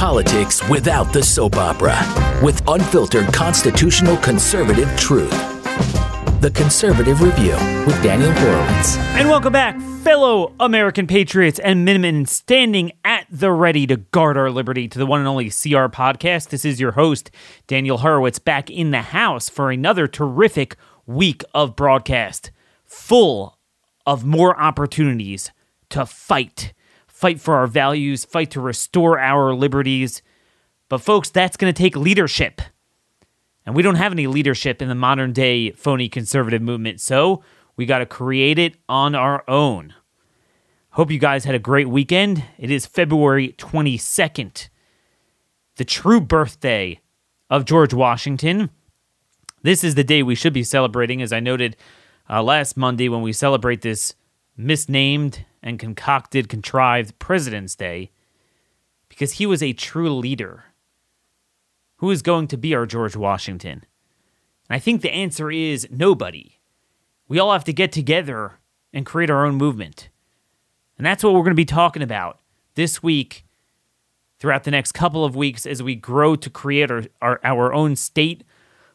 politics without the soap opera with unfiltered constitutional conservative truth. The Conservative Review with Daniel Horowitz. And welcome back, fellow American patriots and Minutemen standing at the ready to guard our liberty to the one and only CR podcast. This is your host, Daniel Horowitz, back in the house for another terrific week of broadcast, full of more opportunities to fight. Fight for our values, fight to restore our liberties. But, folks, that's going to take leadership. And we don't have any leadership in the modern day phony conservative movement. So we got to create it on our own. Hope you guys had a great weekend. It is February 22nd, the true birthday of George Washington. This is the day we should be celebrating, as I noted uh, last Monday when we celebrate this misnamed and concocted, contrived President's Day, because he was a true leader. Who is going to be our George Washington? And I think the answer is nobody. We all have to get together and create our own movement. And that's what we're going to be talking about this week, throughout the next couple of weeks, as we grow to create our, our, our own state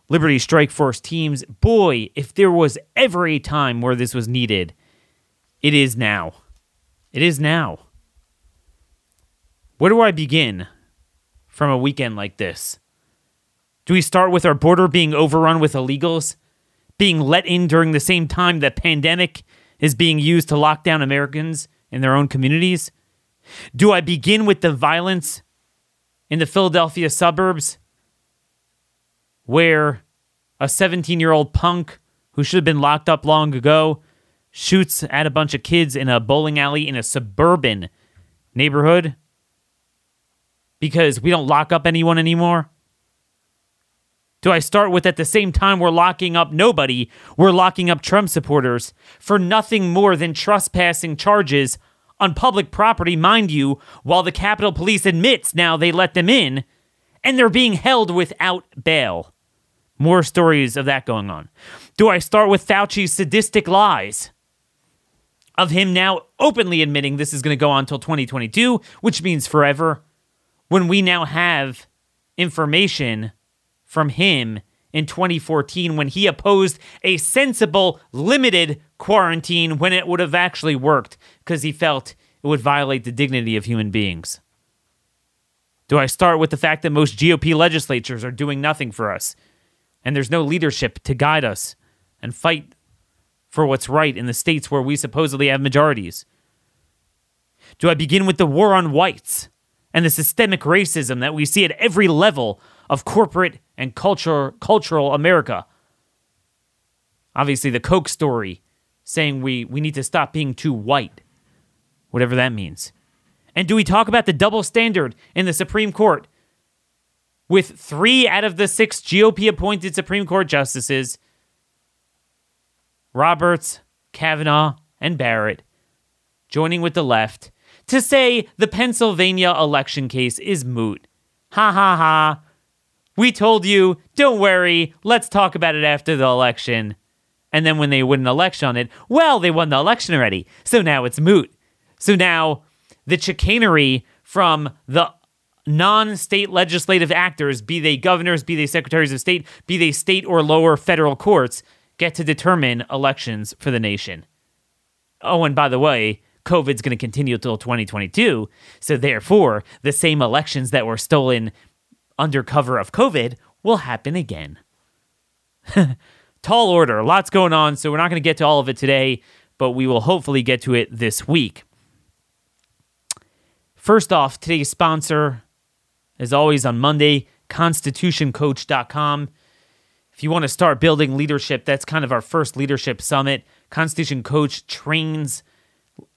Liberty Strike Force teams. Boy, if there was ever a time where this was needed, it is now. It is now. Where do I begin from a weekend like this? Do we start with our border being overrun with illegals, being let in during the same time that pandemic is being used to lock down Americans in their own communities? Do I begin with the violence in the Philadelphia suburbs where a 17 year old punk who should have been locked up long ago shoots at a bunch of kids in a bowling alley in a suburban neighborhood because we don't lock up anyone anymore? Do I start with at the same time we're locking up nobody, we're locking up Trump supporters for nothing more than trespassing charges on public property, mind you, while the Capitol Police admits now they let them in and they're being held without bail? More stories of that going on. Do I start with Fauci's sadistic lies? Of him now openly admitting this is going to go on until 2022, which means forever, when we now have information from him in 2014 when he opposed a sensible, limited quarantine when it would have actually worked because he felt it would violate the dignity of human beings? Do I start with the fact that most GOP legislatures are doing nothing for us and there's no leadership to guide us and fight for what's right in the states where we supposedly have majorities? Do I begin with the war on whites and the systemic racism that we see at every level of corporate and culture, cultural America. Obviously, the Coke story saying we, we need to stop being too white, whatever that means. And do we talk about the double standard in the Supreme Court with three out of the six GOP appointed Supreme Court justices, Roberts, Kavanaugh, and Barrett, joining with the left to say the Pennsylvania election case is moot? Ha ha ha. We told you, don't worry, let's talk about it after the election. And then when they win an election on it, well, they won the election already. So now it's moot. So now the chicanery from the non state legislative actors, be they governors, be they secretaries of state, be they state or lower federal courts, get to determine elections for the nation. Oh, and by the way, COVID's going to continue until 2022. So therefore, the same elections that were stolen under cover of COVID will happen again. Tall order, lots going on, so we're not going to get to all of it today, but we will hopefully get to it this week. First off, today's sponsor, as always on Monday, constitutioncoach.com. If you want to start building leadership, that's kind of our first leadership summit. Constitution Coach trains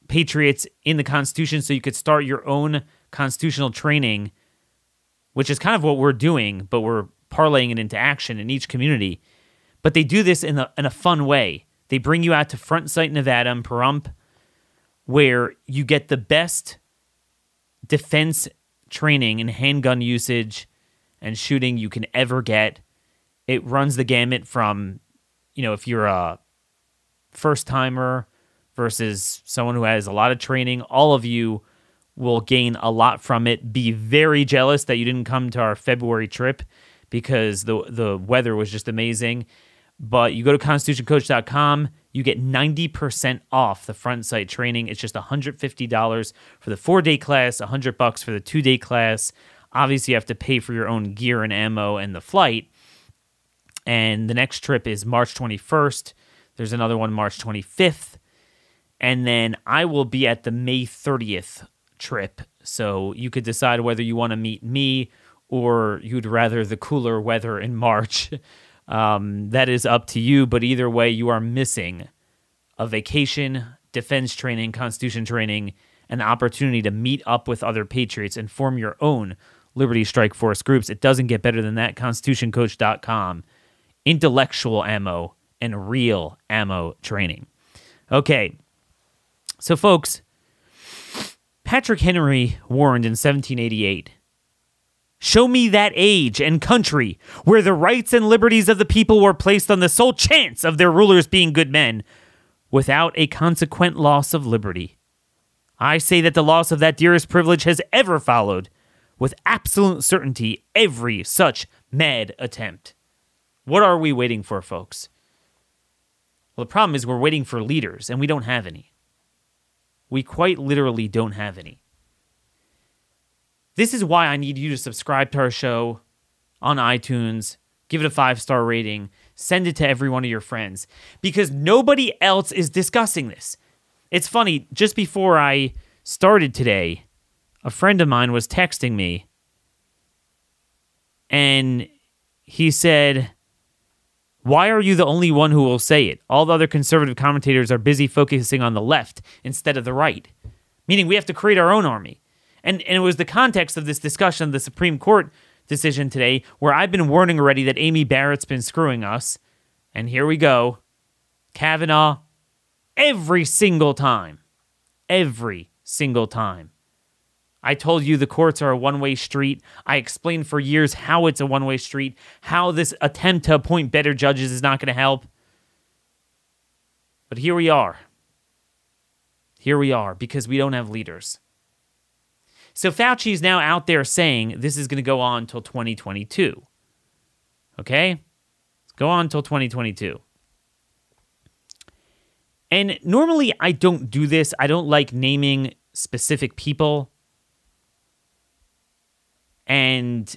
patriots in the Constitution so you could start your own constitutional training which is kind of what we're doing, but we're parlaying it into action in each community. But they do this in a, in a fun way. They bring you out to Front Sight, Nevada, in Pahrump, where you get the best defense training and handgun usage and shooting you can ever get. It runs the gamut from, you know, if you're a first timer versus someone who has a lot of training, all of you will gain a lot from it. Be very jealous that you didn't come to our February trip because the the weather was just amazing. But you go to constitutioncoach.com, you get 90% off the Front Sight training. It's just $150 for the 4-day class, 100 bucks for the 2-day class. Obviously, you have to pay for your own gear and ammo and the flight. And the next trip is March 21st. There's another one March 25th. And then I will be at the May 30th trip. So you could decide whether you want to meet me or you'd rather the cooler weather in March. Um, that is up to you. But either way, you are missing a vacation, defense training, constitution training, and the opportunity to meet up with other patriots and form your own Liberty Strike Force groups. It doesn't get better than that. ConstitutionCoach.com. Intellectual ammo and real ammo training. Okay. So, folks, Patrick Henry warned in 1788 Show me that age and country where the rights and liberties of the people were placed on the sole chance of their rulers being good men, without a consequent loss of liberty. I say that the loss of that dearest privilege has ever followed, with absolute certainty, every such mad attempt. What are we waiting for, folks? Well, the problem is we're waiting for leaders, and we don't have any. We quite literally don't have any. This is why I need you to subscribe to our show on iTunes, give it a five star rating, send it to every one of your friends, because nobody else is discussing this. It's funny, just before I started today, a friend of mine was texting me and he said, Why are you the only one who will say it? All the other conservative commentators are busy focusing on the left instead of the right, meaning we have to create our own army. And, and it was the context of this discussion the Supreme Court decision today where I've been warning already that Amy Barrett's been screwing us. And here we go. Kavanaugh, every single time. Every single time. I told you the courts are a one way street. I explained for years how it's a one way street, how this attempt to appoint better judges is not going to help. But here we are. Here we are because we don't have leaders. So Fauci is now out there saying this is going to go on until 2022. Okay? Let's go on until 2022. And normally I don't do this. I don't like naming specific people. And,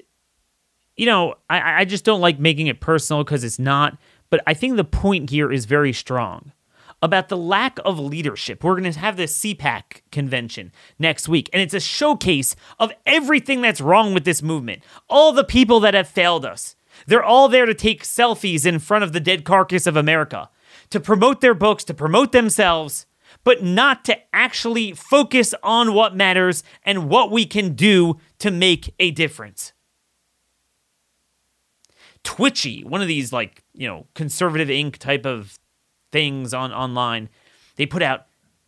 you know, I, I just don't like making it personal because it's not. But I think the point here is very strong about the lack of leadership. We're going to have the CPAC convention next week, and it's a showcase of everything that's wrong with this movement. All the people that have failed us. They're all there to take selfies in front of the dead carcass of America, to promote their books, to promote themselves, but not to actually focus on what matters and what we can do to make a difference. Twitchy, one of these like, you know, conservative ink type of things on online. They put out,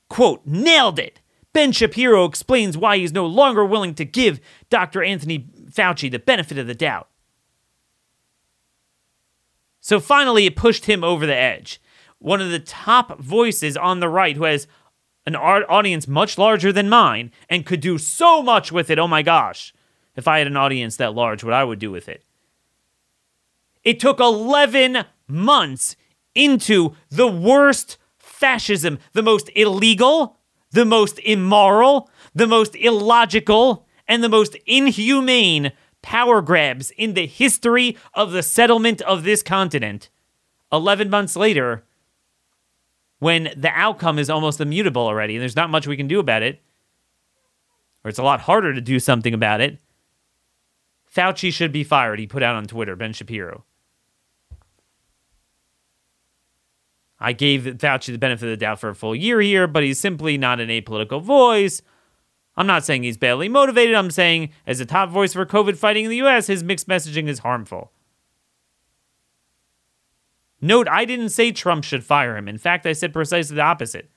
quote, nailed it. Ben Shapiro explains why he's no longer willing to give Dr. Anthony Fauci the benefit of the doubt. So finally, it pushed him over the edge. One of the top voices on the right who has an audience much larger than mine and could do so much with it. Oh my gosh. If I had an audience that large, what I would do with it. It took 11 months into the worst fascism, the most illegal, the most immoral, the most illogical, and the most inhumane power grabs in the history of the settlement of this continent. 11 months later, when the outcome is almost immutable already, and there's not much we can do about it, or it's a lot harder to do something about it, Fauci should be fired, he put out on Twitter, Ben Shapiro. I gave Fauci the benefit of the doubt for a full year here, but he's simply not an apolitical voice. I'm not saying he's badly motivated. I'm saying, as a top voice for COVID fighting in the US, his mixed messaging is harmful. Note, I didn't say Trump should fire him. In fact, I said precisely the opposite.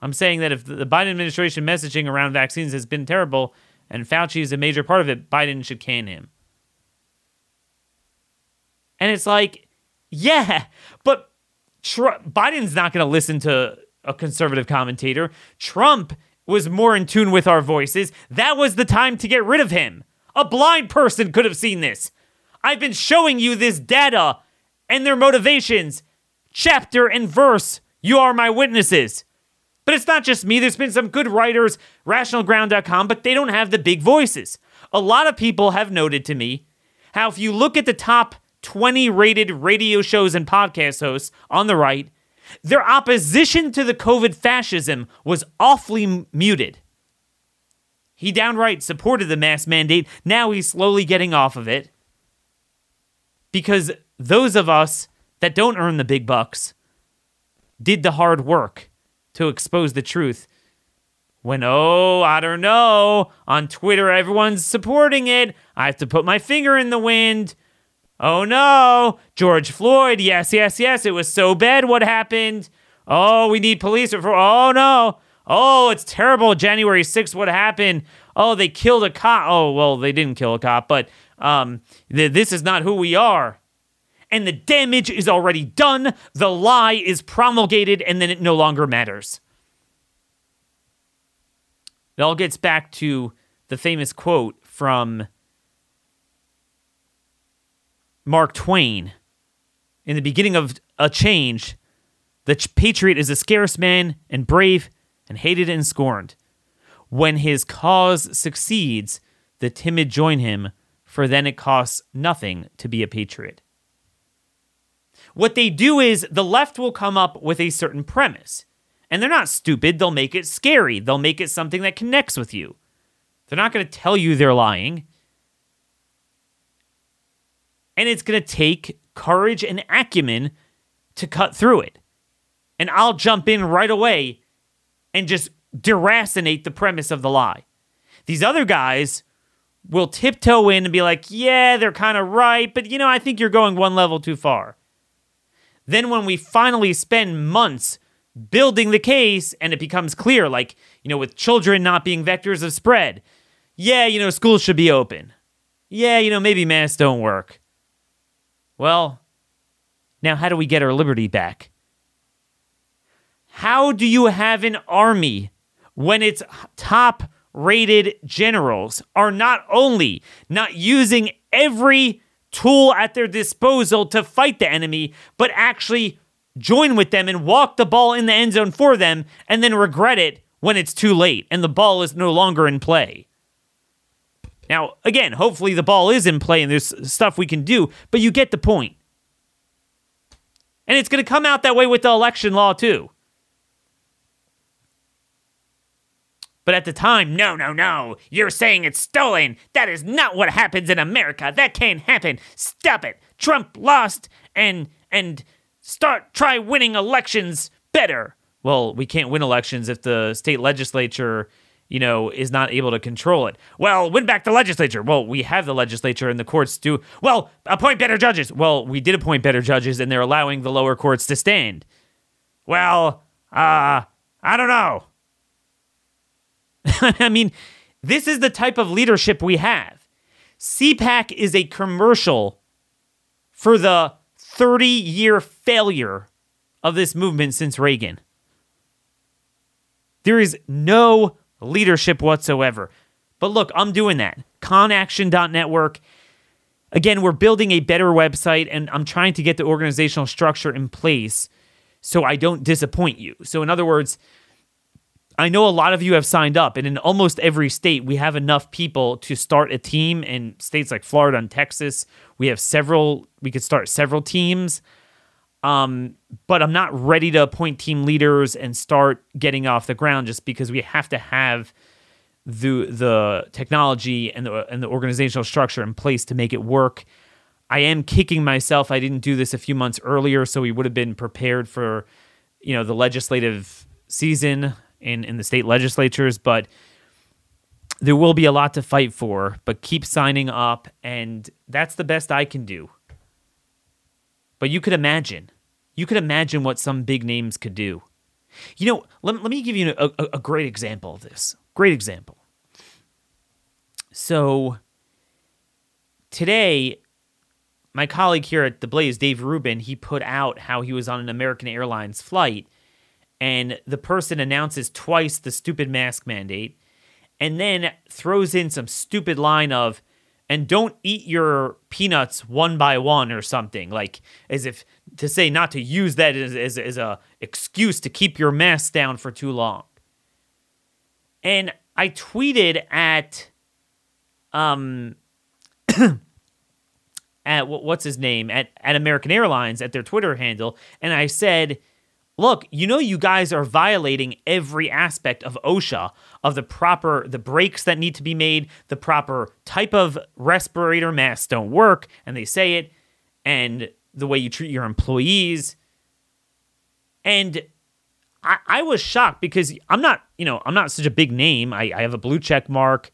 I'm saying that if the Biden administration messaging around vaccines has been terrible and Fauci is a major part of it, Biden should can him. And it's like, yeah, but Trump, Biden's not going to listen to a conservative commentator. Trump was more in tune with our voices, that was the time to get rid of him. A blind person could have seen this. I've been showing you this data and their motivations, chapter and verse. You are my witnesses. But it's not just me. There's been some good writers, rationalground.com, but they don't have the big voices. A lot of people have noted to me how if you look at the top 20 rated radio shows and podcast hosts on the right, their opposition to the COVID fascism was awfully muted. He downright supported the mask mandate. Now he's slowly getting off of it. Because those of us that don't earn the big bucks did the hard work to expose the truth. When, oh, I don't know, on Twitter everyone's supporting it. I have to put my finger in the wind. Oh no, George Floyd. Yes, yes, yes. It was so bad. What happened? Oh, we need police reform. Oh no. Oh, it's terrible. January 6th, what happened? Oh, they killed a cop. Oh, well, they didn't kill a cop, but um, th- this is not who we are. And the damage is already done. The lie is promulgated, and then it no longer matters. It all gets back to the famous quote from Mark Twain. In the beginning of a change, the patriot is a scarce man and brave and hated and scorned. When his cause succeeds, the timid join him, for then it costs nothing to be a patriot. What they do is the left will come up with a certain premise. And they're not stupid, they'll make it scary. They'll make it something that connects with you. They're not going to tell you they're lying. And it's going to take courage and acumen to cut through it. And I'll jump in right away and just deracinate the premise of the lie. These other guys will tiptoe in and be like, yeah, they're kind of right, but you know, I think you're going one level too far. Then, when we finally spend months building the case and it becomes clear, like, you know, with children not being vectors of spread, yeah, you know, schools should be open. Yeah, you know, maybe masks don't work. Well, now how do we get our liberty back? How do you have an army when its top rated generals are not only not using every tool at their disposal to fight the enemy, but actually join with them and walk the ball in the end zone for them and then regret it when it's too late and the ball is no longer in play? Now, again, hopefully the ball is in play and there's stuff we can do, but you get the point. And it's going to come out that way with the election law, too. But at the time, no, no, no. You're saying it's stolen. That is not what happens in America. That can't happen. Stop it. Trump lost and and start try winning elections better. Well, we can't win elections if the state legislature, you know, is not able to control it. Well, win back the legislature. Well, we have the legislature and the courts do. Well, appoint better judges. Well, we did appoint better judges and they're allowing the lower courts to stand. Well, uh, I don't know. I mean, this is the type of leadership we have. CPAC is a commercial for the 30 year failure of this movement since Reagan. There is no leadership whatsoever. But look, I'm doing that. Conaction.network. Again, we're building a better website and I'm trying to get the organizational structure in place so I don't disappoint you. So, in other words, I know a lot of you have signed up, and in almost every state, we have enough people to start a team. In states like Florida and Texas, we have several, we could start several teams. Um, but I'm not ready to appoint team leaders and start getting off the ground just because we have to have the the technology and the and the organizational structure in place to make it work. I am kicking myself. I didn't do this a few months earlier, so we would have been prepared for, you know, the legislative season in, in the state legislatures, but there will be a lot to fight for. But keep signing up, and that's the best I can do. But you could imagine, you could imagine what some big names could do. You know, let, let me give you a, a, a great example of this. Great example. So today, my colleague here at the Blaze, Dave Rubin, he put out how he was on an American Airlines flight and the person announces twice the stupid mask mandate and then throws in some stupid line of and don't eat your peanuts one by one or something like as if to say not to use that as, as, as a excuse to keep your mask down for too long. And i tweeted at um at what's his name? At, at american airlines at their twitter handle and i said look, you know, you guys are violating every aspect of OSHA, of the proper, the breaks that need to be made, the proper type of respirator masks don't work, and they say it, and the way you treat your employees. And I, I was shocked because I'm not, you know, I'm not such a big name. I, I have a blue check mark.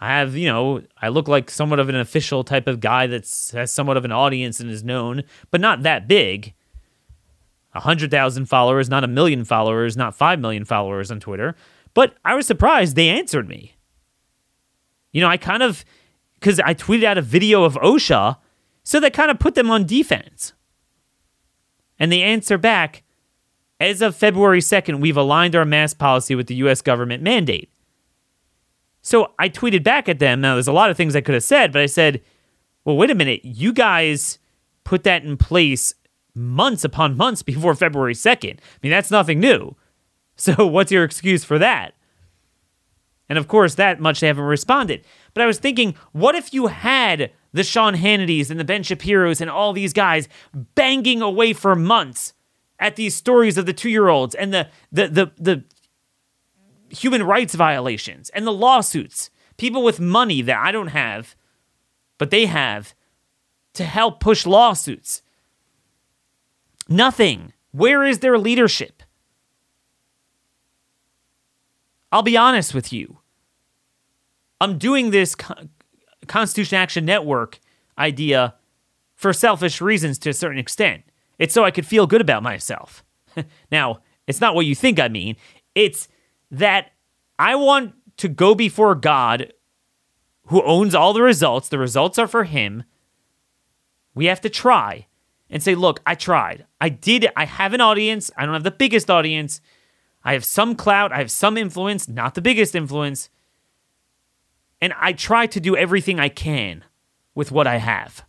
I have, you know, I look like somewhat of an official type of guy that has somewhat of an audience and is known, but not that big. 100,000 followers, not a million followers, not 5 million followers on Twitter. But I was surprised they answered me. You know, I kind of, because I tweeted out a video of OSHA, so that kind of put them on defense. And they answer back as of February 2nd, we've aligned our mask policy with the US government mandate. So I tweeted back at them. Now, there's a lot of things I could have said, but I said, well, wait a minute. You guys put that in place months upon months before February 2nd. I mean, that's nothing new. So, what's your excuse for that? And of course, that much they haven't responded. But I was thinking, what if you had the Sean Hannitys and the Ben Shapiro's and all these guys banging away for months at these stories of the two year olds and the, the, the, the human rights violations and the lawsuits? People with money that I don't have, but they have to help push lawsuits Nothing. Where is their leadership? I'll be honest with you. I'm doing this Constitution Action Network idea for selfish reasons to a certain extent. It's so I could feel good about myself. now, it's not what you think I mean. It's that I want to go before God who owns all the results. The results are for him. We have to try and say, look, I tried. I did. I have an audience. I don't have the biggest audience. I have some clout. I have some influence, not the biggest influence. And I try to do everything I can with what I have.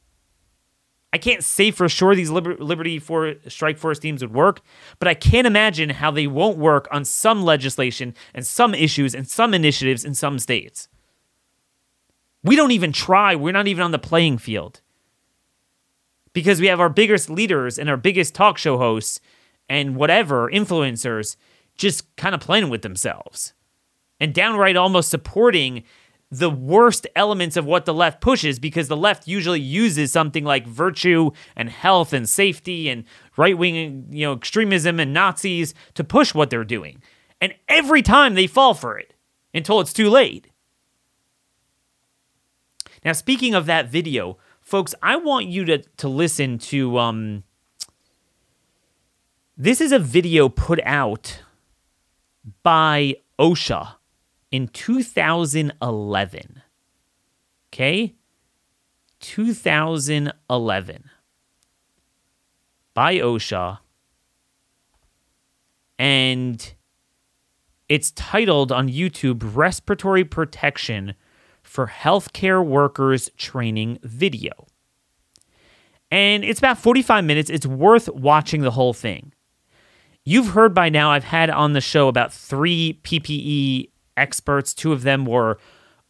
I can't say for sure these Liber- Liberty for Strike Force teams would work, but I can't imagine how they won't work on some legislation and some issues and some initiatives in some states. We don't even try. We're not even on the playing field because we have our biggest leaders and our biggest talk show hosts and whatever influencers just kind of playing with themselves and downright almost supporting the worst elements of what the left pushes because the left usually uses something like virtue and health and safety and right-wing you know extremism and Nazis to push what they're doing. And every time they fall for it until it's too late. Now speaking of that video, folks, I want you to to listen to um this is a video put out by OSHA in 2011. Okay? 2011 by OSHA and it's titled on YouTube Respiratory Protection for healthcare workers training video. And it's about 45 minutes. It's worth watching the whole thing. You've heard by now, I've had on the show about three PPE experts. Two of them were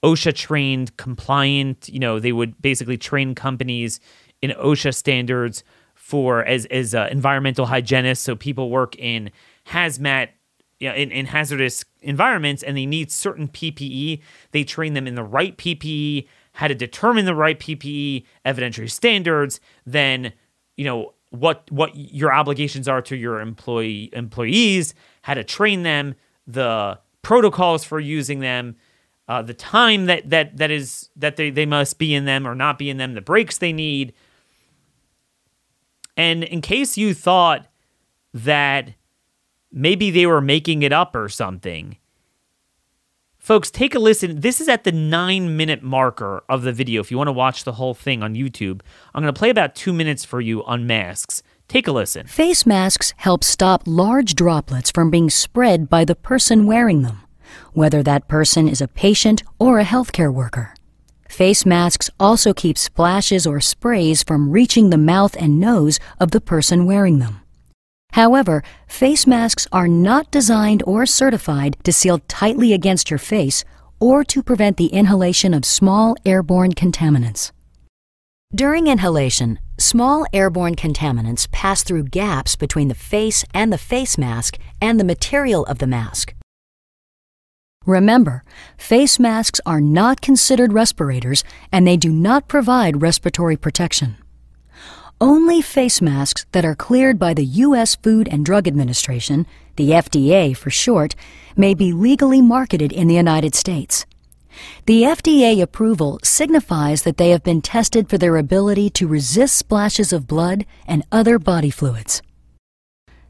OSHA trained, compliant. You know, they would basically train companies in OSHA standards for as as uh, environmental hygienists. So people work in hazmat you know, in, in hazardous environments and they need certain PPE. They train them in the right PPE, how to determine the right PPE, evidentiary standards, then, you know, what what your obligations are to your employee employees, how to train them, the protocols for using them, uh, the time that that that is that they, they must be in them or not be in them, the breaks they need. And in case you thought that Maybe they were making it up or something. Folks, take a listen. This is at the nine minute marker of the video. If you want to watch the whole thing on YouTube, I'm going to play about two minutes for you on masks. Take a listen. Face masks help stop large droplets from being spread by the person wearing them, whether that person is a patient or a healthcare worker. Face masks also keep splashes or sprays from reaching the mouth and nose of the person wearing them. However, face masks are not designed or certified to seal tightly against your face or to prevent the inhalation of small airborne contaminants. During inhalation, small airborne contaminants pass through gaps between the face and the face mask and the material of the mask. Remember, face masks are not considered respirators and they do not provide respiratory protection. Only face masks that are cleared by the U.S. Food and Drug Administration, the FDA for short, may be legally marketed in the United States. The FDA approval signifies that they have been tested for their ability to resist splashes of blood and other body fluids.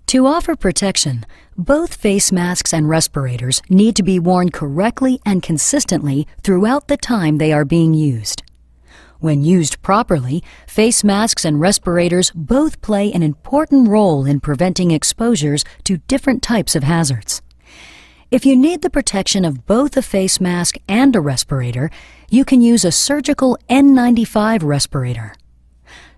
To offer protection, both face masks and respirators need to be worn correctly and consistently throughout the time they are being used. When used properly, face masks and respirators both play an important role in preventing exposures to different types of hazards. If you need the protection of both a face mask and a respirator, you can use a surgical N95 respirator.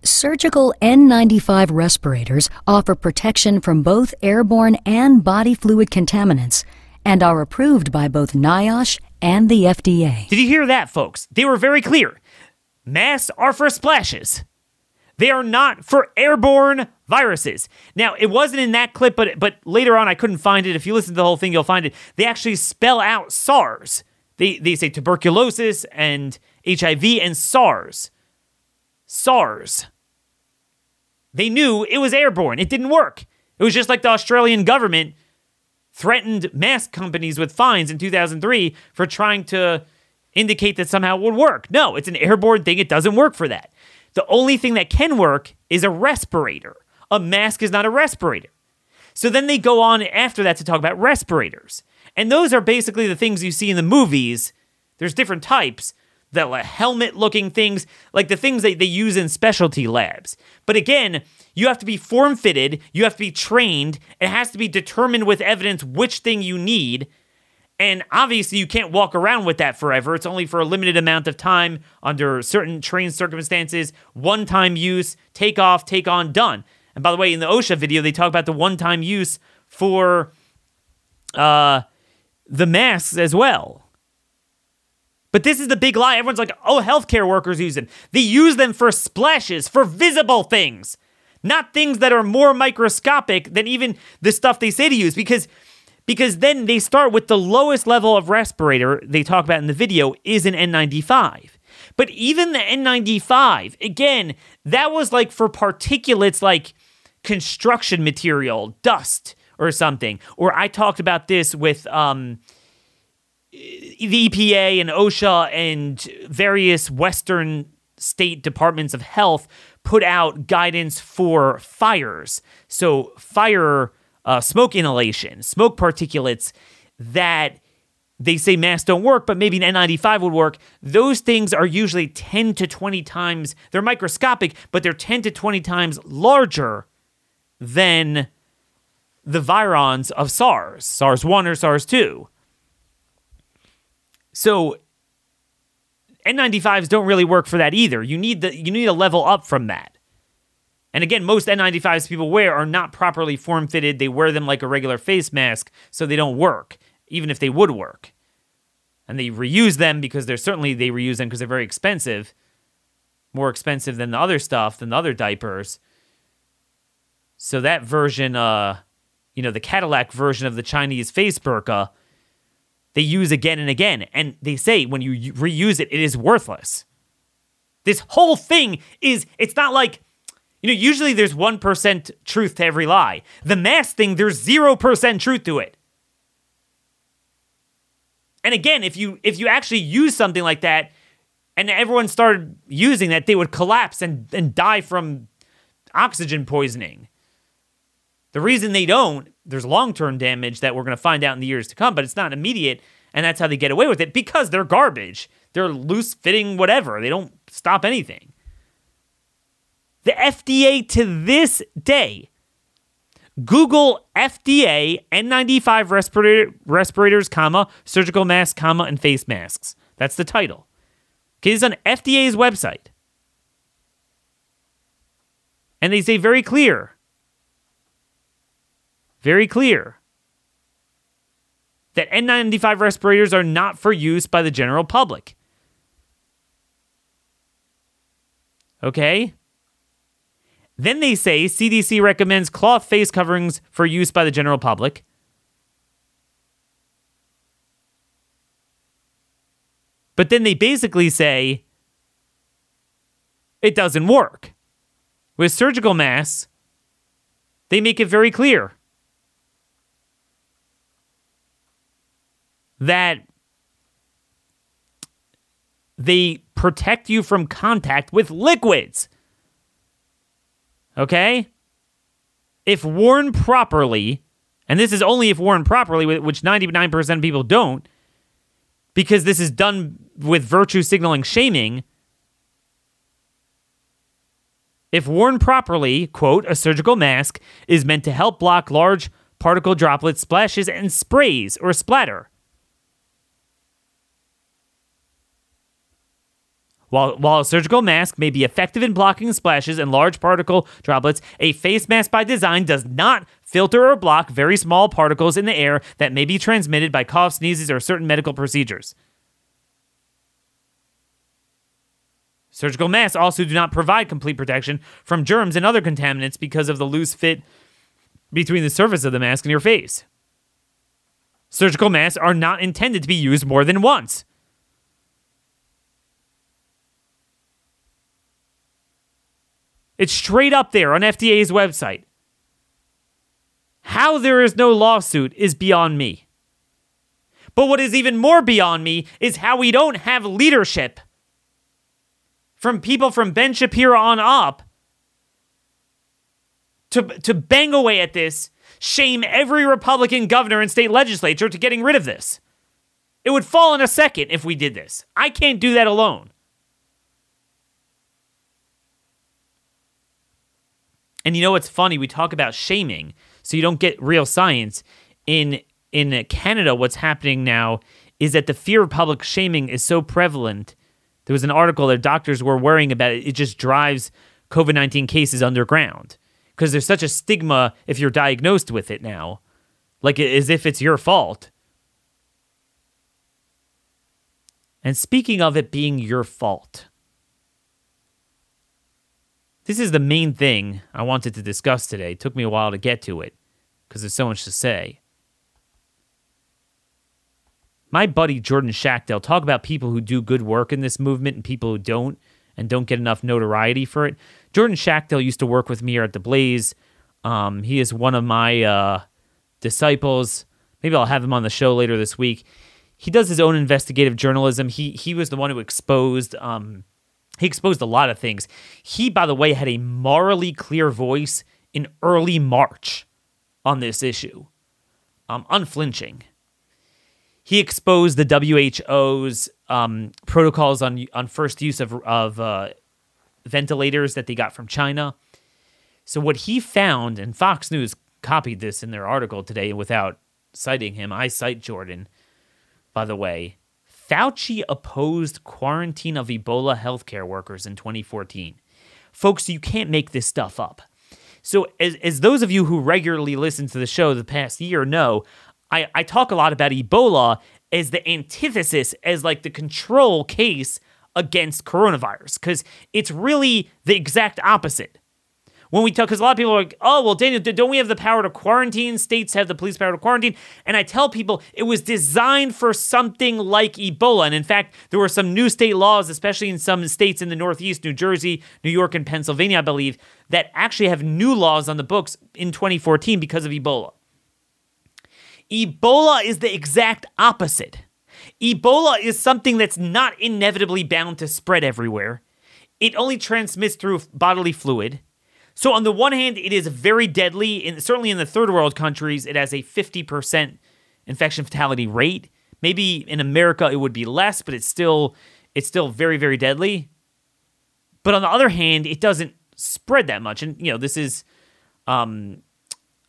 Surgical N95 respirators offer protection from both airborne and body fluid contaminants and are approved by both NIOSH and the FDA. Did you hear that, folks? They were very clear. Masks are for splashes. They are not for airborne viruses. Now, it wasn't in that clip, but but later on I couldn't find it. If you listen to the whole thing, you'll find it. They actually spell out SARS. They they say tuberculosis and HIV and SARS. SARS. They knew it was airborne. It didn't work. It was just like the Australian government threatened mask companies with fines in 2003 for trying to indicate that somehow it would work. No, it's an airborne thing. It doesn't work for that. The only thing that can work is a respirator. A mask is not a respirator. So then they go on after that to talk about respirators. And those are basically the things you see in the movies. There's different types, the helmet looking things, like the things that they use in specialty labs. But again, you have to be form fitted, you have to be trained, it has to be determined with evidence which thing you need. And obviously, you can't walk around with that forever. It's only for a limited amount of time under certain trained circumstances, one time use, take off, take on, done. And by the way, in the OSHA video, they talk about the one time use for uh, the masks as well. But this is the big lie. Everyone's like, oh, healthcare workers use them. They use them for splashes, for visible things, not things that are more microscopic than even the stuff they say to use. Because, because then they start with the lowest level of respirator they talk about in the video is an N95. But even the N95, again, that was like for particulates like construction material, dust, or something. Or I talked about this with um, the EPA and OSHA and various Western state departments of health put out guidance for fires. So, fire, uh, smoke inhalation, smoke particulates that they say masks don't work, but maybe an N95 would work. Those things are usually 10 to 20 times, they're microscopic, but they're 10 to 20 times larger than the virions of SARS, SARS 1 or SARS 2. So N95s don't really work for that either. You need the you need a level up from that. And again, most N95s people wear are not properly form fitted. They wear them like a regular face mask, so they don't work, even if they would work. And they reuse them because they're certainly they reuse them because they're very expensive, more expensive than the other stuff, than the other diapers. So that version, uh, you know, the Cadillac version of the Chinese face burqa they use again and again. And they say when you reuse it, it is worthless. This whole thing is, it's not like, you know, usually there's 1% truth to every lie. The mask thing, there's 0% truth to it. And again, if you if you actually use something like that and everyone started using that, they would collapse and, and die from oxygen poisoning. The reason they don't, there's long term damage that we're going to find out in the years to come, but it's not immediate. And that's how they get away with it because they're garbage. They're loose fitting whatever. They don't stop anything. The FDA to this day, Google FDA N95 respirator, respirators, comma, surgical masks, comma, and face masks. That's the title. Okay, is on FDA's website. And they say very clear, very clear, that N95 respirators are not for use by the general public. Okay? Then they say CDC recommends cloth face coverings for use by the general public. But then they basically say it doesn't work. With surgical masks, they make it very clear that they protect you from contact with liquids. Okay? If worn properly, and this is only if worn properly, which 99% of people don't, because this is done with virtue signaling shaming. If worn properly, quote, a surgical mask is meant to help block large particle droplet splashes and sprays or splatter. While, while a surgical mask may be effective in blocking splashes and large particle droplets, a face mask by design does not filter or block very small particles in the air that may be transmitted by coughs, sneezes, or certain medical procedures. Surgical masks also do not provide complete protection from germs and other contaminants because of the loose fit between the surface of the mask and your face. Surgical masks are not intended to be used more than once. It's straight up there on FDA's website. How there is no lawsuit is beyond me. But what is even more beyond me is how we don't have leadership from people from Ben Shapiro on up to, to bang away at this, shame every Republican governor and state legislature to getting rid of this. It would fall in a second if we did this. I can't do that alone. And you know what's funny? We talk about shaming, so you don't get real science. In in Canada, what's happening now is that the fear of public shaming is so prevalent. There was an article that doctors were worrying about it. It just drives COVID 19 cases underground because there's such a stigma if you're diagnosed with it now, like as if it's your fault. And speaking of it being your fault, this is the main thing I wanted to discuss today. It took me a while to get to it because there's so much to say. My buddy Jordan Schachtel talk about people who do good work in this movement and people who don't and don't get enough notoriety for it. Jordan Schachtel used to work with me here at the Blaze. Um, he is one of my uh, disciples. Maybe I'll have him on the show later this week. He does his own investigative journalism. He he was the one who exposed um, he exposed a lot of things. He, by the way, had a morally clear voice in early March on this issue, um, unflinching. He exposed the WHO's um, protocols on on first use of of uh, ventilators that they got from China. So what he found, and Fox News copied this in their article today without citing him. I cite Jordan, by the way. Fauci opposed quarantine of Ebola healthcare workers in 2014. Folks, you can't make this stuff up. So, as, as those of you who regularly listen to the show the past year know, I, I talk a lot about Ebola as the antithesis, as like the control case against coronavirus, because it's really the exact opposite when we talk, because a lot of people are like, oh, well, Daniel, don't we have the power to quarantine? States have the police power to quarantine. And I tell people it was designed for something like Ebola. And in fact, there were some new state laws, especially in some states in the Northeast, New Jersey, New York, and Pennsylvania, I believe, that actually have new laws on the books in 2014 because of Ebola. Ebola is the exact opposite. Ebola is something that's not inevitably bound to spread everywhere. It only transmits through bodily fluid. So on the one hand, it is very deadly. In, certainly in the third world countries, it has a 50% infection fatality rate. Maybe in America it would be less, but it's still it's still very very deadly. But on the other hand, it doesn't spread that much. And you know, this is um,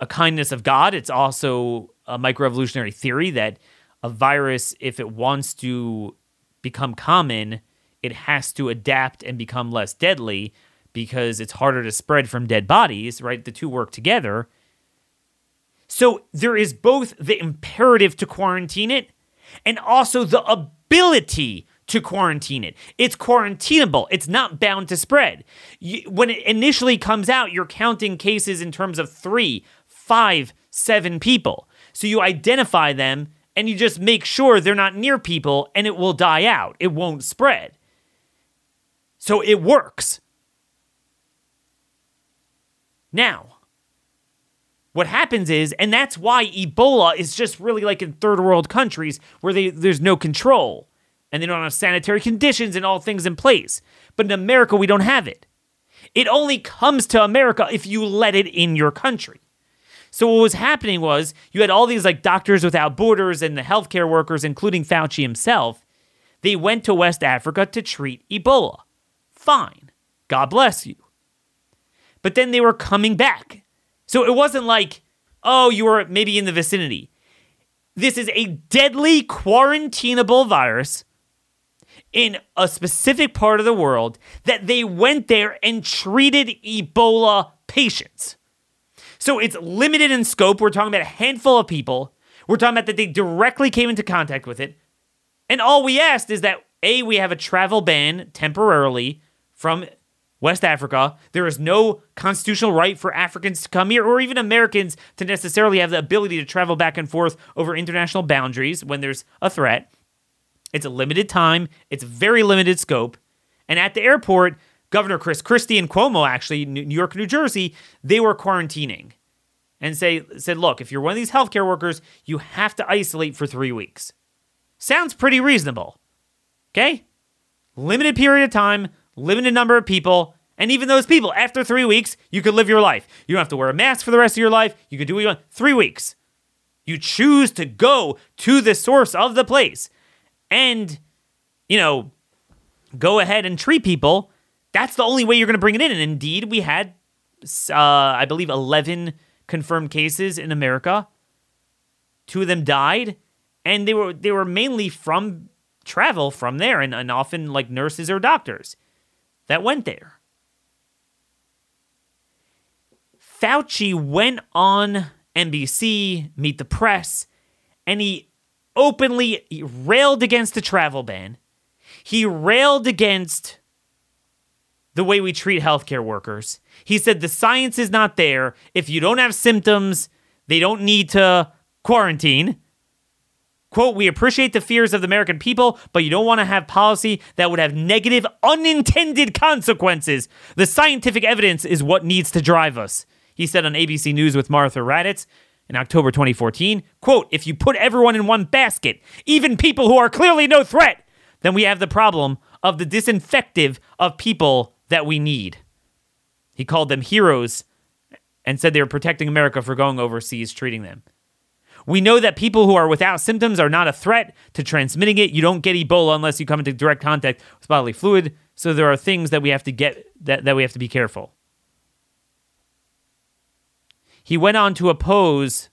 a kindness of God. It's also a microevolutionary theory that a virus, if it wants to become common, it has to adapt and become less deadly because it's harder to spread from dead bodies, right? The two work together. So there is both the imperative to quarantine it and also the ability to quarantine it. It's quarantinable. It's not bound to spread. When it initially comes out, you're counting cases in terms of three, five, seven people. So you identify them and you just make sure they're not near people and it will die out. It won't spread. So it works. Now, what happens is, and that's why Ebola is just really like in third world countries where they, there's no control and they don't have sanitary conditions and all things in place. But in America, we don't have it. It only comes to America if you let it in your country. So what was happening was you had all these like doctors without borders and the healthcare workers, including Fauci himself. They went to West Africa to treat Ebola. Fine. God bless you. But then they were coming back so it wasn't like, oh, you were maybe in the vicinity. This is a deadly quarantinable virus in a specific part of the world that they went there and treated Ebola patients. So it's limited in scope. We're talking about a handful of people. We're talking about that they directly came into contact with it. And all we asked is that A, we have a travel ban temporarily from West Africa. There is no constitutional right for Africans to come here or even Americans to necessarily have the ability to travel back and forth over international boundaries when there's a threat. It's a limited time, it's very limited scope. And at the airport, Governor Chris Christie and Cuomo, actually, New York, New Jersey, they were quarantining and say, said, look, if you're one of these healthcare workers, you have to isolate for three weeks. Sounds pretty reasonable. Okay? Limited period of time, limited number of people, and even those people, after three weeks, you could live your life. You don't have to wear a mask for the rest of your life. You can do what you want. Three weeks. You choose to go to the source of the place and, you know, go ahead and treat people. That's the only way you're going to bring it in. And indeed, we had, uh, I believe, 11 confirmed cases in America. Two of them died, and they were they were mainly from travel from there, and, and often like nurses or doctors that went there. Fauci went on NBC, Meet the Press, and he openly railed against the travel ban. He railed against the way we treat healthcare workers. He said the science is not there. If you don't have symptoms, they don't need to quarantine. Quote, we appreciate the fears of the American people, but you don't want to have policy that would have negative, unintended consequences. The scientific evidence is what needs to drive us. He said on ABC News with Martha Raddatz in October 2014, quote, if you put everyone in one basket, even people who are clearly no threat, then we have the problem of the disinfective of people that we need. He called them heroes and said they were protecting America for going overseas treating them. We know that people who are without symptoms are not a threat to transmitting it. You don't get Ebola unless you come into direct contact with bodily fluid. So there are things that we have to get that, that we have to be careful. He went on to oppose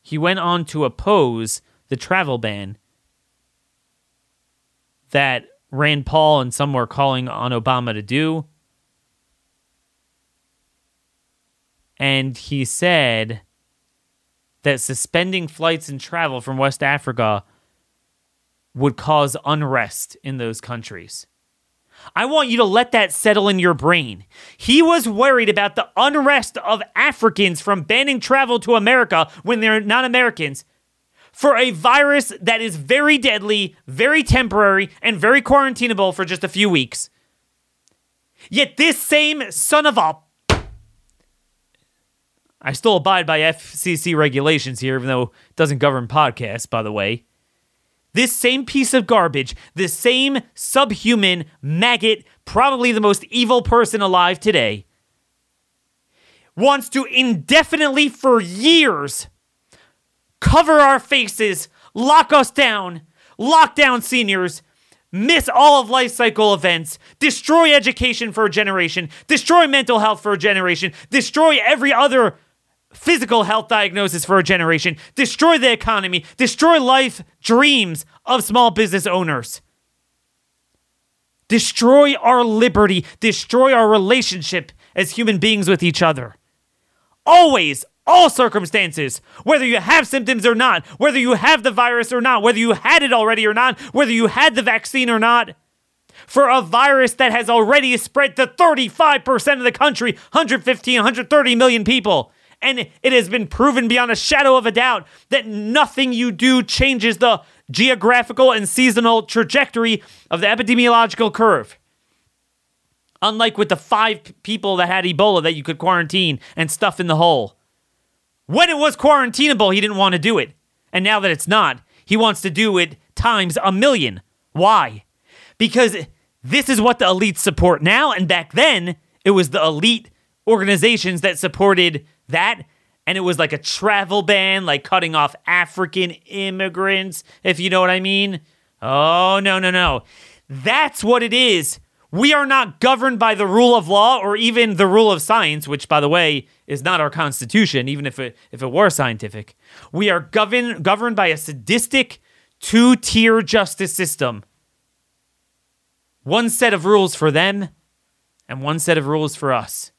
he went on to oppose the travel ban that Rand Paul and some were calling on Obama to do. And he said that suspending flights and travel from West Africa would cause unrest in those countries. I want you to let that settle in your brain. He was worried about the unrest of Africans from banning travel to America when they're not Americans for a virus that is very deadly, very temporary, and very quarantinable for just a few weeks. Yet this same son of a I still abide by FCC regulations here, even though it doesn't govern podcasts, by the way. This same piece of garbage, this same subhuman maggot, probably the most evil person alive today, wants to indefinitely, for years, cover our faces, lock us down, lock down seniors, miss all of life cycle events, destroy education for a generation, destroy mental health for a generation, destroy every other physical health diagnosis for a generation, destroy the economy, destroy life dreams of small business owners. Destroy our liberty, destroy our relationship as human beings with each other. Always, all circumstances, whether you have symptoms or not, whether you have the virus or not, whether you had it already or not, whether you had the vaccine or not, for a virus that has already spread to 35% of the country, 115, 130 million people. And it has been proven beyond a shadow of a doubt that nothing you do changes the geographical and seasonal trajectory of the epidemiological curve. Unlike with the five people that had Ebola that you could quarantine and stuff in the hole. When it was quarantinable, he didn't want to do it. And now that it's not, he wants to do it times a million. Why? Because this is what the elites support now. And back then, it was the elite organizations that supported that. And it was like a travel ban, like cutting off African immigrants, if you know what I mean. Oh, no, no, no. That's what it is we are not governed by the rule of law or even the rule of science, which, by the way, is not our constitution, even if it, if it were scientific. We are govern, governed by a sadistic two tier justice system. One set of rules for them and one set of rules for us.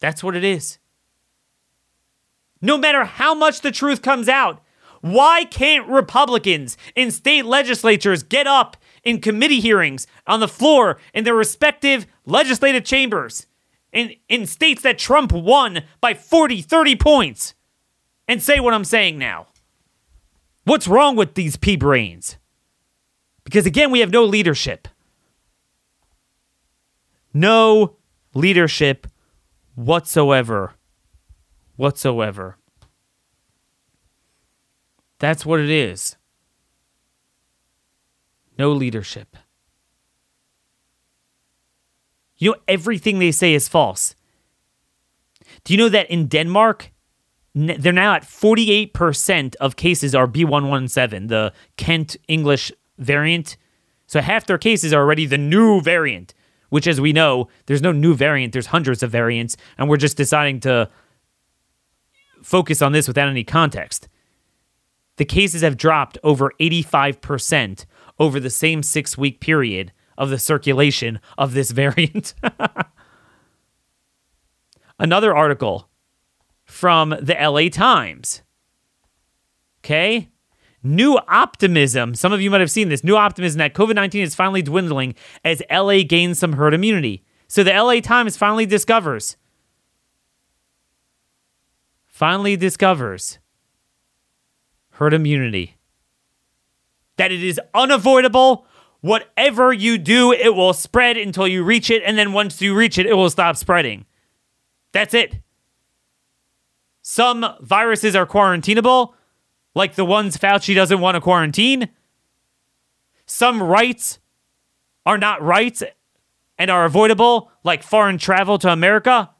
That's what it is. No matter how much the truth comes out, why can't Republicans in state legislatures get up in committee hearings on the floor in their respective legislative chambers in, in states that Trump won by 40, 30 points and say what I'm saying now. What's wrong with these pea brains? Because again, we have no leadership. No leadership whatsoever. Whatsoever. That's what it is no leadership. You know, everything they say is false. Do you know that in Denmark, they're now at 48% of cases are B117, the Kent English variant. So half their cases are already the new variant, which, as we know, there's no new variant, there's hundreds of variants, and we're just deciding to focus on this without any context. The cases have dropped over 85% over the same six week period of the circulation of this variant. Another article from the LA Times. Okay. New optimism. Some of you might have seen this. New optimism that COVID 19 is finally dwindling as LA gains some herd immunity. So the LA Times finally discovers, finally discovers herd immunity that it is unavoidable. Whatever you do, it will spread until you reach it. And then once you reach it, it will stop spreading. That's it. Some viruses are quarantinable, like the ones Fauci doesn't want to quarantine. Some rights are not rights and are avoidable, like foreign travel to America.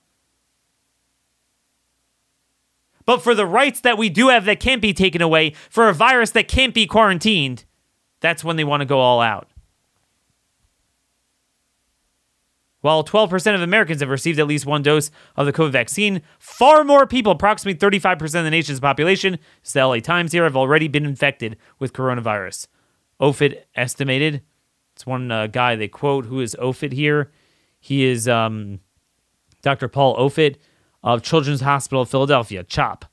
But for the rights that we do have that can't be taken away, for a virus that can't be quarantined, that's when they want to go all out. While 12% of Americans have received at least one dose of the COVID vaccine, far more people, approximately 35% of the nation's population, it's the LA Times here, have already been infected with coronavirus. Offit estimated, it's one uh, guy they quote who is Offit here. He is um, Dr. Paul Offit of Children's Hospital of Philadelphia, CHOP.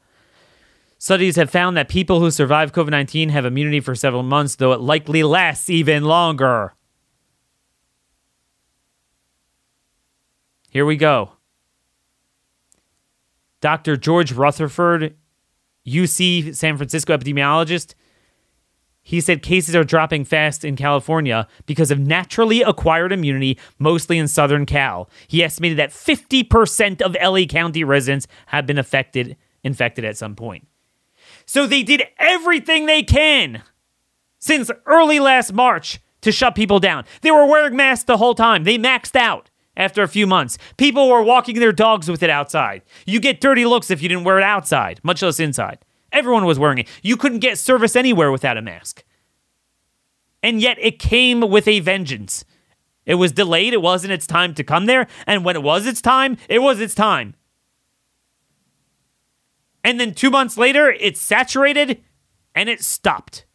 Studies have found that people who survive COVID 19 have immunity for several months, though it likely lasts even longer. Here we go. Dr. George Rutherford, UC San Francisco epidemiologist, he said cases are dropping fast in California because of naturally acquired immunity, mostly in Southern Cal. He estimated that 50% of LA County residents have been affected, infected at some point. So they did everything they can since early last March to shut people down. They were wearing masks the whole time. They maxed out after a few months. People were walking their dogs with it outside. You get dirty looks if you didn't wear it outside, much less inside. Everyone was wearing it. You couldn't get service anywhere without a mask. And yet it came with a vengeance. It was delayed. It wasn't its time to come there. And when it was its time, it was its time. And then two months later, it saturated and it stopped.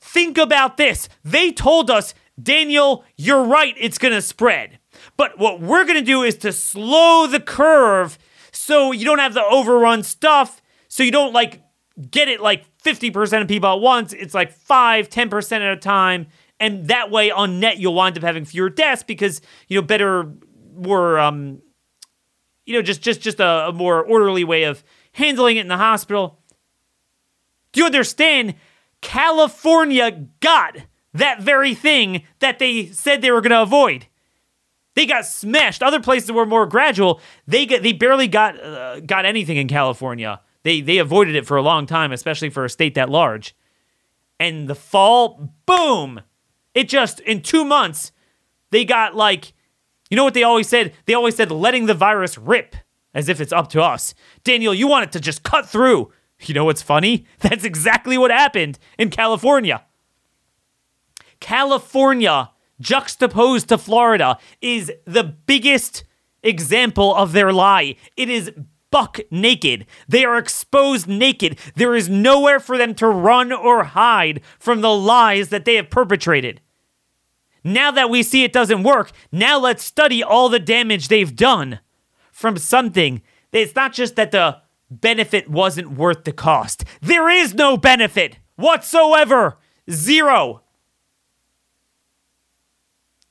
Think about this. They told us, Daniel, you're right, it's going to spread. But what we're going to do is to slow the curve so you don't have the overrun stuff, so you don't like get it like 50% of people at once. It's like 5, 10% at a time. And that way, on net, you'll wind up having fewer deaths because, you know, better, more, um, you know, just just just a, a more orderly way of handling it in the hospital. Do you understand? California got that very thing that they said they were going to avoid. They got smashed. Other places were more gradual. They got, they barely got uh, got anything in California. They they avoided it for a long time, especially for a state that large. And the fall, boom! It just in two months, they got like, you know what they always said? They always said letting the virus rip, as if it's up to us. Daniel, you want it to just cut through. You know what's funny? That's exactly what happened in California. California, juxtaposed to Florida, is the biggest example of their lie. It is buck naked. They are exposed naked. There is nowhere for them to run or hide from the lies that they have perpetrated. Now that we see it doesn't work, now let's study all the damage they've done from something. It's not just that the benefit wasn't worth the cost. There is no benefit whatsoever. Zero.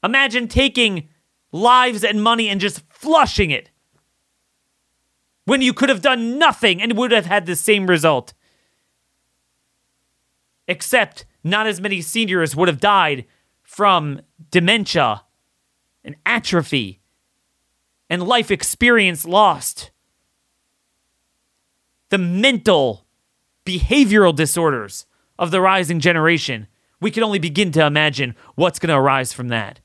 Imagine taking lives and money and just flushing it when you could have done nothing and would have had the same result. Except not as many seniors would have died from dementia and atrophy and life experience lost. The mental, behavioral disorders of the rising generation. We can only begin to imagine what's going to arise from that.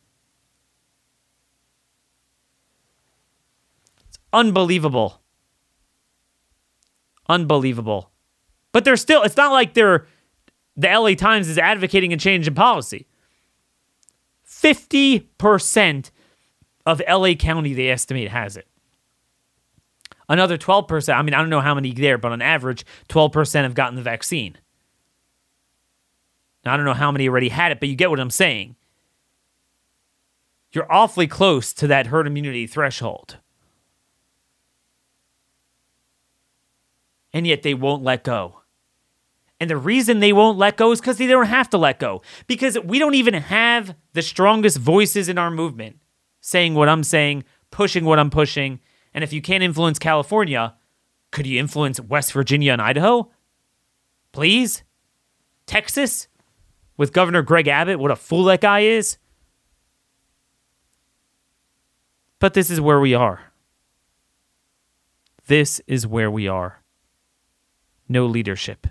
Unbelievable. Unbelievable. But they're still, it's not like they're, the LA Times is advocating a change in policy. 50% of LA County, they estimate, has it. Another 12%, I mean, I don't know how many there, but on average, 12% have gotten the vaccine. Now, I don't know how many already had it, but you get what I'm saying. You're awfully close to that herd immunity threshold. And yet they won't let go. And the reason they won't let go is because they don't have to let go. Because we don't even have the strongest voices in our movement saying what I'm saying, pushing what I'm pushing. And if you can't influence California, could you influence West Virginia and Idaho? Please? Texas? With Governor Greg Abbott, what a fool that guy is? But this is where we are. This is where we are. No leadership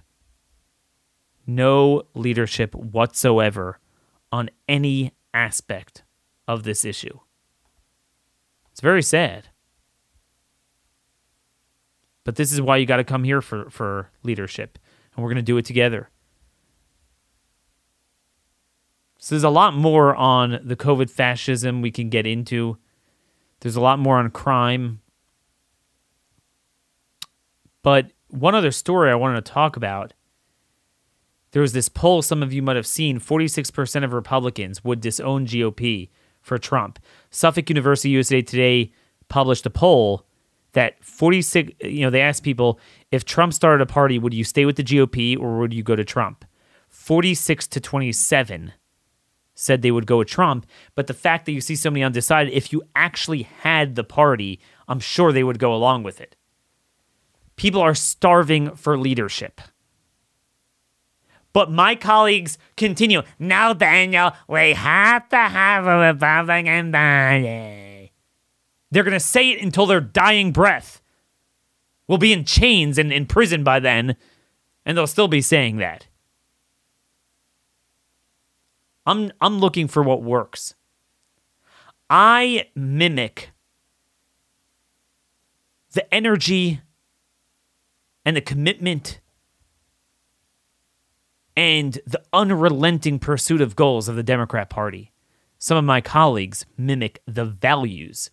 no leadership whatsoever on any aspect of this issue. It's very sad. But this is why you got to come here for, for leadership, and we're going to do it together. So there's a lot more on the COVID fascism we can get into. There's a lot more on crime. But one other story I wanted to talk about there was this poll some of you might have seen 46% of Republicans would disown GOP for Trump. Suffolk University USA Today published a poll that 46, you know, they asked people if Trump started a party, would you stay with the GOP or would you go to Trump? 46 to 27 said they would go with Trump. But the fact that you see so many undecided, if you actually had the party, I'm sure they would go along with it. People are starving for leadership. But my colleagues continue. Now, Daniel, we have to have a Republican party. They're going to say it until their dying breath. We'll be in chains and in prison by then, and they'll still be saying that. I'm, I'm looking for what works. I mimic the energy and the commitment and the unrelenting pursuit of goals of the Democrat Party. Some of my colleagues mimic the values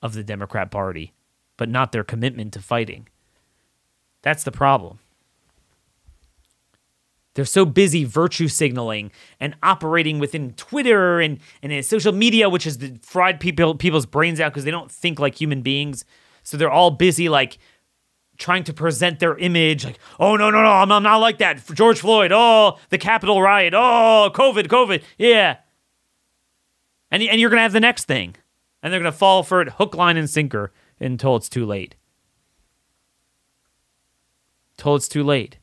of the Democrat Party, but not their commitment to fighting. That's the problem. They're so busy virtue signaling and operating within Twitter and, and in social media, which has fried people people's brains out because they don't think like human beings. So they're all busy like trying to present their image like, oh no, no, no, I'm, I'm not like that. George Floyd, oh, the Capitol riot, oh, COVID, COVID, yeah. And, and you're gonna have the next thing. And they're gonna fall for it hook, line, and sinker until it's too late. Until it's too late.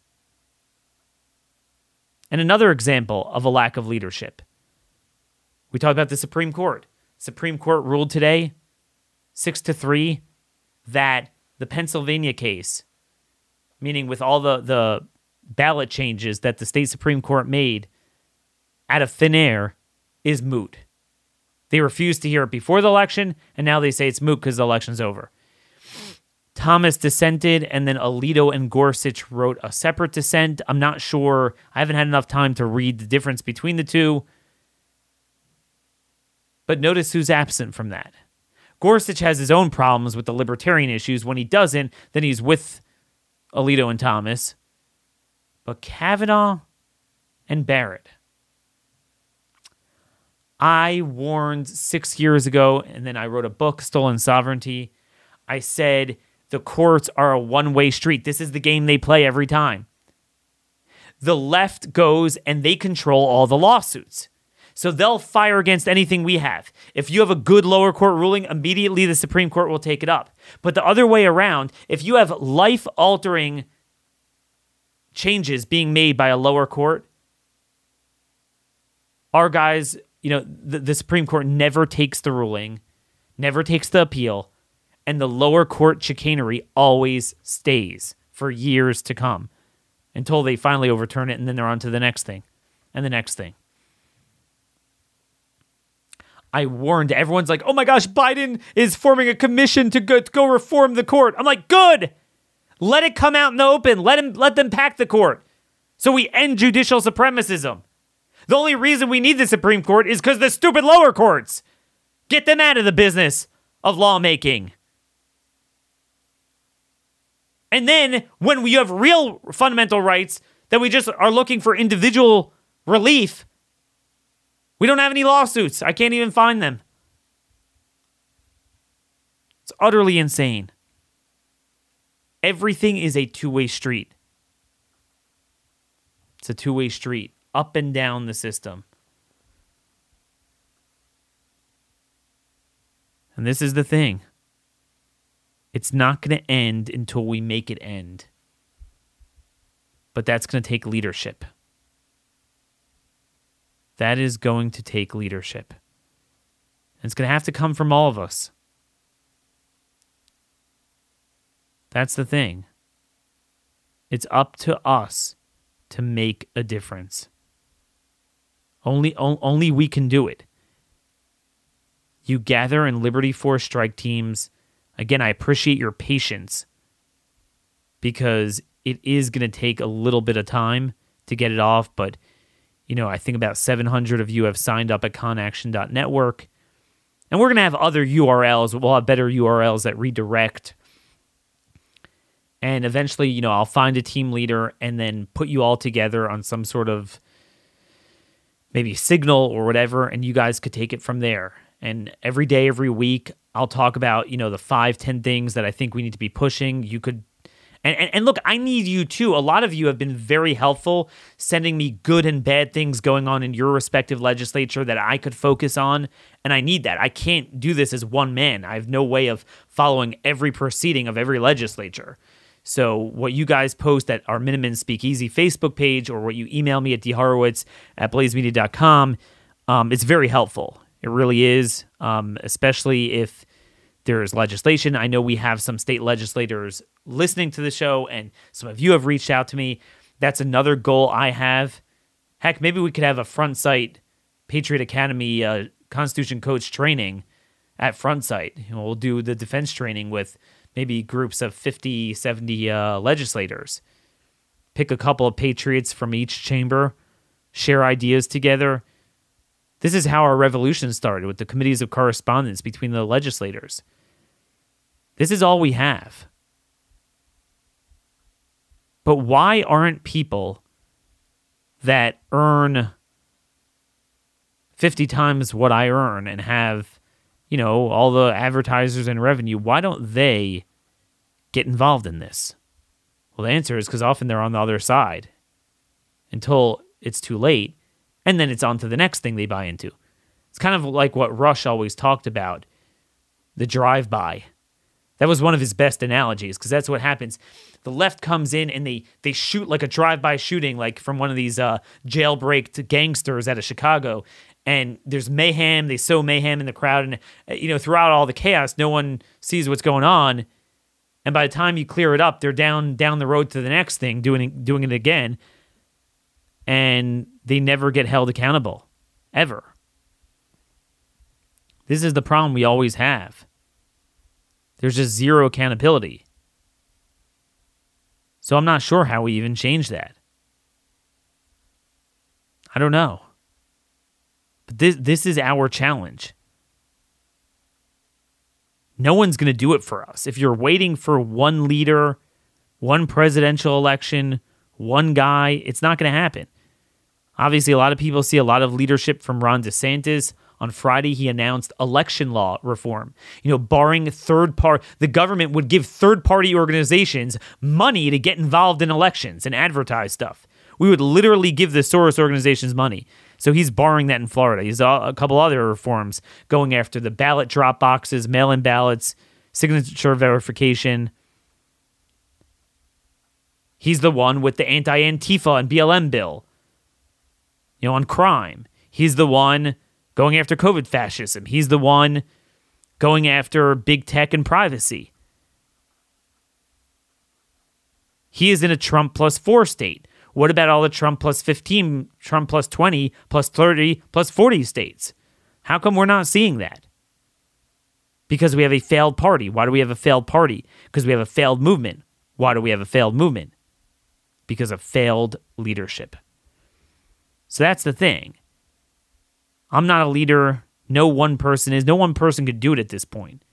And another example of a lack of leadership. We talked about the Supreme Court. Supreme Court ruled today, 6 to 3, that the Pennsylvania case, meaning with all the, the ballot changes that the state Supreme Court made out of thin air, is moot. They refused to hear it before the election, and now they say it's moot because the election's over. Thomas dissented, and then Alito and Gorsuch wrote a separate dissent. I'm not sure. I haven't had enough time to read the difference between the two. But notice who's absent from that. Gorsuch has his own problems with the libertarian issues. When he doesn't, then he's with Alito and Thomas. But Kavanaugh and Barrett. I warned six years ago, and then I wrote a book, Stolen Sovereignty. I said the courts are a one way street. This is the game they play every time. The left goes and they control all the lawsuits. So they'll fire against anything we have. If you have a good lower court ruling, immediately the Supreme Court will take it up. But the other way around, if you have life altering changes being made by a lower court, our guys, you know, the, the Supreme Court never takes the ruling, never takes the appeal and the lower court chicanery always stays for years to come until they finally overturn it and then they're on to the next thing and the next thing. I warned everyone's like, oh my gosh, Biden is forming a commission to go, to go reform the court. I'm like, good. Let it come out in the open. Let him let them pack the court. So we end judicial supremacism. The only reason we need the Supreme Court is because the stupid lower courts. Get them out of the business of lawmaking. And then when we have real fundamental rights that we just are looking for individual relief, we don't have any lawsuits. I can't even find them. It's utterly insane. Everything is a two way street. It's a two way street up and down the system. And this is the thing it's not going to end until we make it end. But that's going to take leadership. That is going to take leadership. And it's going to have to come from all of us. That's the thing. It's up to us to make a difference. Only, only we can do it. You gather in Liberty Force strike teams Again, I appreciate your patience because it is going to take a little bit of time to get it off. But, you know, I think about 700 of you have signed up at conaction.network. And we're going to have other URLs. We'll have better URLs that redirect. And eventually, you know, I'll find a team leader and then put you all together on some sort of maybe signal or whatever. And you guys could take it from there. And every day, every week, I'll talk about, you know, the five, ten things that I think we need to be pushing. You could and, and, and, look, I need you too. A lot of you have been very helpful sending me good and bad things going on in your respective legislature that I could focus on. And I need that. I can't do this as one man. I have no way of following every proceeding of every legislature. So, what you guys post at our Minutemen Speakeasy Facebook page or what you email me at dhorowitz at blazemedia.com, um, it's very helpful. It really is, um, especially if there's legislation. I know we have some state legislators listening to the show, and some of you have reached out to me. That's another goal I have. Heck, maybe we could have a Front Sight Patriot Academy uh, Constitution coach training at Front Sight. We'll do the defense training with maybe groups of 50, 70 uh, legislators pick a couple of patriots from each chamber, share ideas together. This is how our revolution started with the committees of correspondence between the legislators. This is all we have. But why aren't people that earn 50 times what I earn and have, you know, all the advertisers and revenue, why don't they get involved in this? Well, the answer is because often they're on the other side until it's too late, and then it's on to the next thing they buy into. It's kind of like what Rush always talked about the drive by. That was one of his best analogies because that's what happens. The left comes in and they they shoot like a drive-by shooting, like from one of these uh, jailbreak gangsters out of Chicago, and there's mayhem. They sow mayhem in the crowd, and uh, you know throughout all the chaos, no one sees what's going on. And by the time you clear it up, they're down down the road to the next thing, doing doing it again, and they never get held accountable, ever. This is the problem we always have. There's just zero accountability. So I'm not sure how we even change that. I don't know. But this this is our challenge. No one's going to do it for us. If you're waiting for one leader, one presidential election, one guy, it's not going to happen. Obviously, a lot of people see a lot of leadership from Ron DeSantis. On Friday, he announced election law reform. You know, barring third part, the government would give third party organizations money to get involved in elections and advertise stuff. We would literally give the Soros organizations money. So he's barring that in Florida. He's a couple other reforms going after the ballot drop boxes, mail in ballots, signature verification. He's the one with the anti Antifa and BLM bill, you know, on crime. He's the one going after COVID fascism. He's the one going after big tech and privacy. He is in a Trump plus four state. What about all the Trump plus 15, Trump plus 20, plus 30, plus 40 states? How come we're not seeing that? Because we have a failed party. Why do we have a failed party? Because we have a failed movement. Why do we have a failed movement? Because of failed leadership. So that's the thing. I'm not a leader. No one person is. No one person could do it at this point.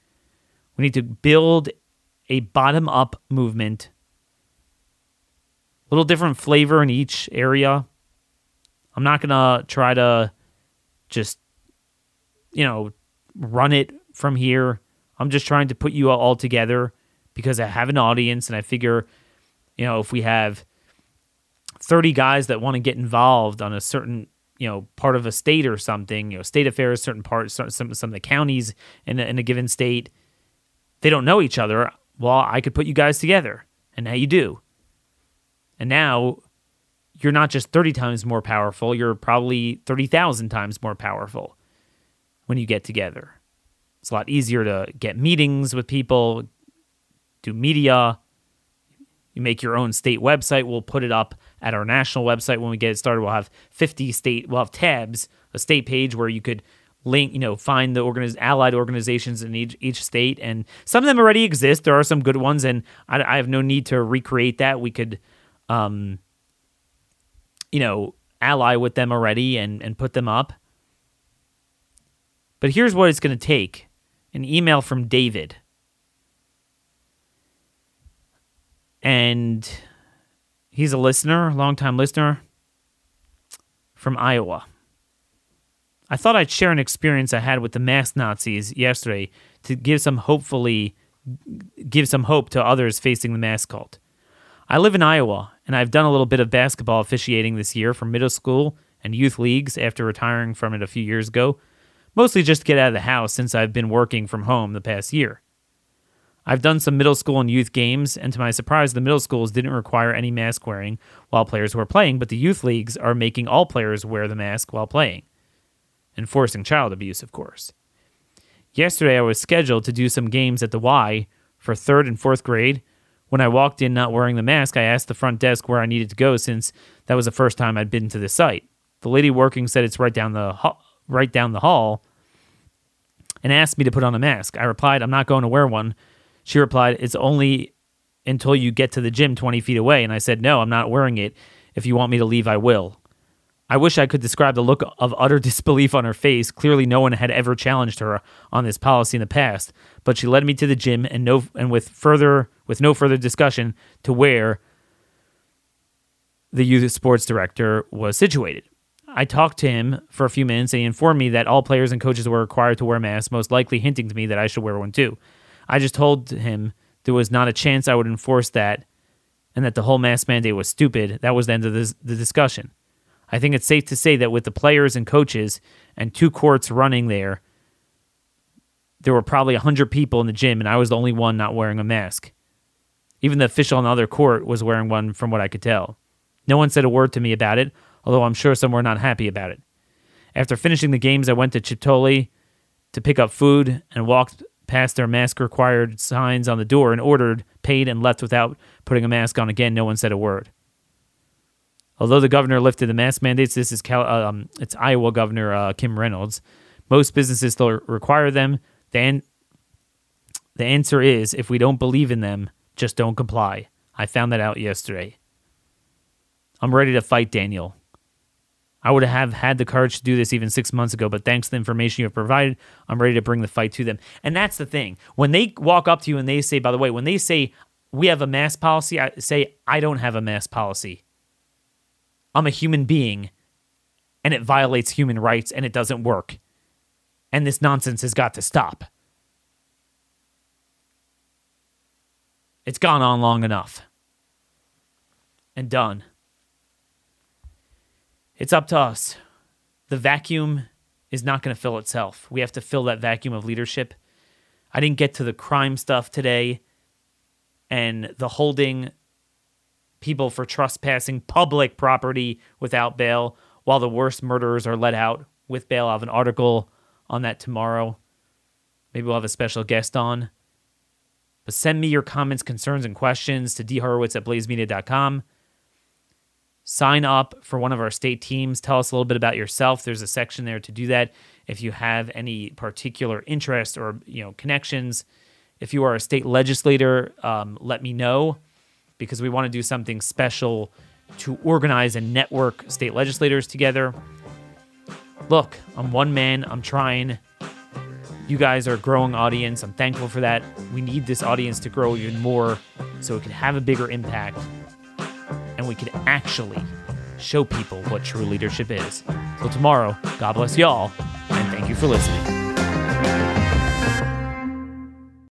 We need to build a bottom up movement. A little different flavor in each area. I'm not going to try to just, you know, run it from here. I'm just trying to put you all together because I have an audience and I figure, you know, if we have 30 guys that want to get involved on a certain you know part of a state or something you know state affairs certain parts some, some of the counties in in a given state they don't know each other. Well i could put you guys together and now you do. And now you're not just 30 times more powerful you're probably 30,000 times more powerful when you get together. It's a lot easier to get meetings with people do media you make your own state website. We'll put it up at our national website when we get it started. We'll have 50 state, we'll have tabs, a state page where you could link, you know, find the organiz- allied organizations in each, each state. And some of them already exist. There are some good ones, and I, I have no need to recreate that. We could, um, you know, ally with them already and, and put them up. But here's what it's going to take an email from David. And he's a listener, longtime listener from Iowa. I thought I'd share an experience I had with the mask Nazis yesterday to give some hopefully give some hope to others facing the mask cult. I live in Iowa and I've done a little bit of basketball officiating this year for middle school and youth leagues after retiring from it a few years ago, mostly just to get out of the house since I've been working from home the past year. I've done some middle school and youth games, and to my surprise, the middle schools didn't require any mask wearing while players were playing, but the youth leagues are making all players wear the mask while playing. Enforcing child abuse, of course. Yesterday, I was scheduled to do some games at the Y for third and fourth grade. When I walked in not wearing the mask, I asked the front desk where I needed to go since that was the first time I'd been to the site. The lady working said it's right down the right down the hall and asked me to put on a mask. I replied, "I'm not going to wear one." She replied, It's only until you get to the gym 20 feet away. And I said, No, I'm not wearing it. If you want me to leave, I will. I wish I could describe the look of utter disbelief on her face. Clearly, no one had ever challenged her on this policy in the past. But she led me to the gym, and no, and with further, with no further discussion, to where the youth sports director was situated. I talked to him for a few minutes, and he informed me that all players and coaches were required to wear masks, most likely hinting to me that I should wear one too. I just told him there was not a chance I would enforce that, and that the whole mask mandate was stupid. That was the end of this, the discussion. I think it's safe to say that with the players and coaches and two courts running there, there were probably 100 people in the gym, and I was the only one not wearing a mask. Even the official on the other court was wearing one, from what I could tell. No one said a word to me about it, although I'm sure some were not happy about it. After finishing the games, I went to Chipotle to pick up food and walked past their mask required signs on the door and ordered, paid, and left without putting a mask on again. No one said a word. Although the governor lifted the mask mandates, this is Cal- um, it's Iowa Governor uh, Kim Reynolds. Most businesses still require them. The, an- the answer is if we don't believe in them, just don't comply. I found that out yesterday. I'm ready to fight Daniel. I would have had the courage to do this even six months ago, but thanks to the information you have provided, I'm ready to bring the fight to them. And that's the thing. When they walk up to you and they say, by the way, when they say, we have a mask policy, I say, I don't have a mask policy. I'm a human being and it violates human rights and it doesn't work. And this nonsense has got to stop. It's gone on long enough. And done. It's up to us. The vacuum is not going to fill itself. We have to fill that vacuum of leadership. I didn't get to the crime stuff today and the holding people for trespassing public property without bail while the worst murderers are let out with bail. I'll have an article on that tomorrow. Maybe we'll have a special guest on. But send me your comments, concerns, and questions to dhorowitz at blazemedia.com. Sign up for one of our state teams. Tell us a little bit about yourself. There's a section there to do that. If you have any particular interest or you know connections, if you are a state legislator, um, let me know because we want to do something special to organize and network state legislators together. Look, I'm one man. I'm trying. You guys are a growing audience. I'm thankful for that. We need this audience to grow even more so it can have a bigger impact and we can actually show people what true leadership is. So, tomorrow, God bless y'all, and thank you for listening.